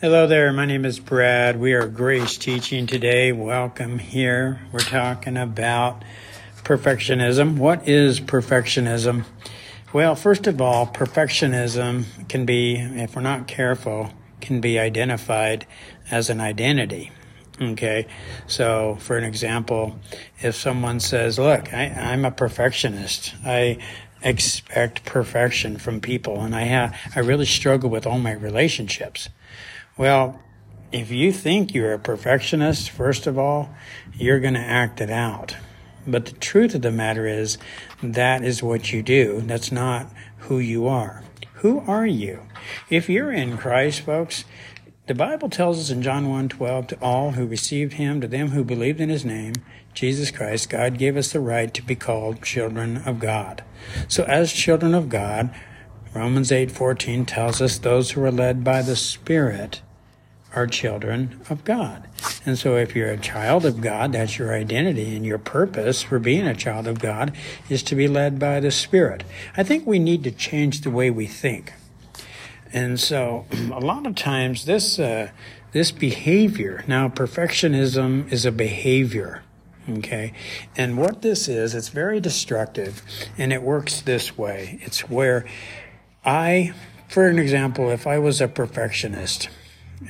Hello there, my name is Brad. We are Grace Teaching today. Welcome here. We're talking about perfectionism. What is perfectionism? Well, first of all, perfectionism can be, if we're not careful, can be identified as an identity. Okay, so for an example, if someone says, Look, I, am a perfectionist, I expect perfection from people, and I, have, I really struggle with all my relationships. Well, if you think you're a perfectionist, first of all, you're going to act it out. But the truth of the matter is, that is what you do. That's not who you are. Who are you? If you're in Christ, folks, the Bible tells us in John 1:12 to all who received him, to them who believed in his name, Jesus Christ, God gave us the right to be called children of God. So as children of God, Romans 8:14 tells us those who are led by the Spirit are children of God. And so if you're a child of God, that's your identity and your purpose for being a child of God is to be led by the Spirit. I think we need to change the way we think. And so a lot of times this uh, this behavior, now perfectionism is a behavior. Okay. And what this is, it's very destructive and it works this way. It's where I, for an example, if I was a perfectionist,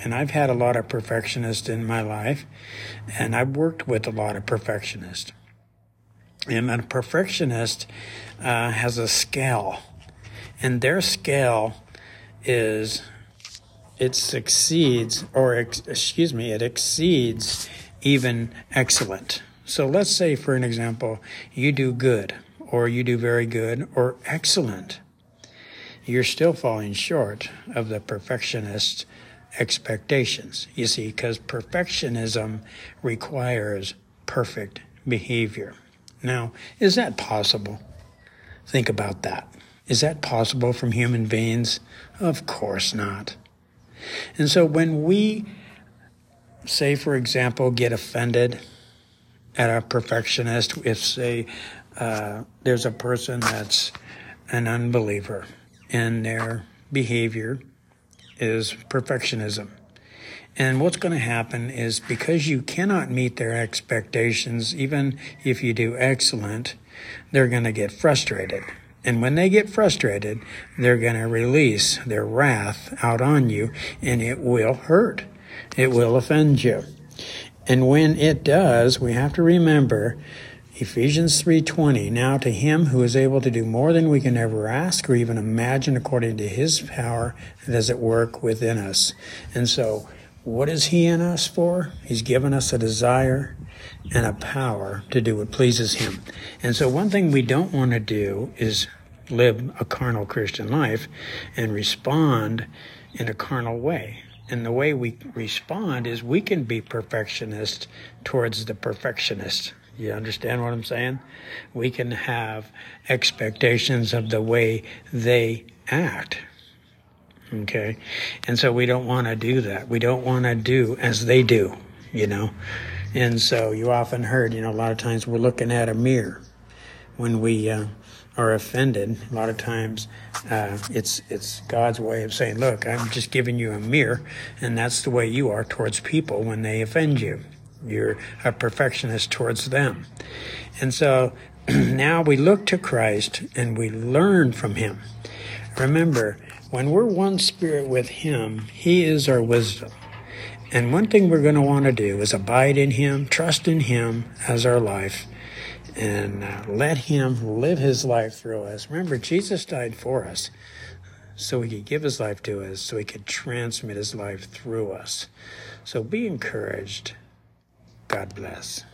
and I've had a lot of perfectionists in my life, and I've worked with a lot of perfectionists. And a perfectionist uh, has a scale, and their scale is it succeeds, or ex- excuse me, it exceeds even excellent. So let's say, for an example, you do good, or you do very good, or excellent. You're still falling short of the perfectionist expectations. You see, because perfectionism requires perfect behavior. Now, is that possible? Think about that. Is that possible from human beings? Of course not. And so when we, say, for example, get offended at a perfectionist, if, say, uh, there's a person that's an unbeliever and their behavior is perfectionism. And what's going to happen is because you cannot meet their expectations, even if you do excellent, they're going to get frustrated. And when they get frustrated, they're going to release their wrath out on you and it will hurt. It will offend you. And when it does, we have to remember Ephesians 3:20 Now to him who is able to do more than we can ever ask or even imagine according to his power that is at work within us. And so what is he in us for? He's given us a desire and a power to do what pleases him. And so one thing we don't want to do is live a carnal Christian life and respond in a carnal way. And the way we respond is we can be perfectionist towards the perfectionist. You understand what I'm saying? We can have expectations of the way they act. Okay. And so we don't want to do that. We don't want to do as they do, you know? And so you often heard, you know, a lot of times we're looking at a mirror when we uh, are offended. A lot of times uh, it's it's God's way of saying, "Look, I'm just giving you a mirror, and that's the way you are towards people when they offend you." You're a perfectionist towards them. And so now we look to Christ and we learn from him. Remember, when we're one spirit with him, he is our wisdom. And one thing we're going to want to do is abide in him, trust in him as our life, and uh, let him live his life through us. Remember, Jesus died for us so he could give his life to us, so he could transmit his life through us. So be encouraged. God bless.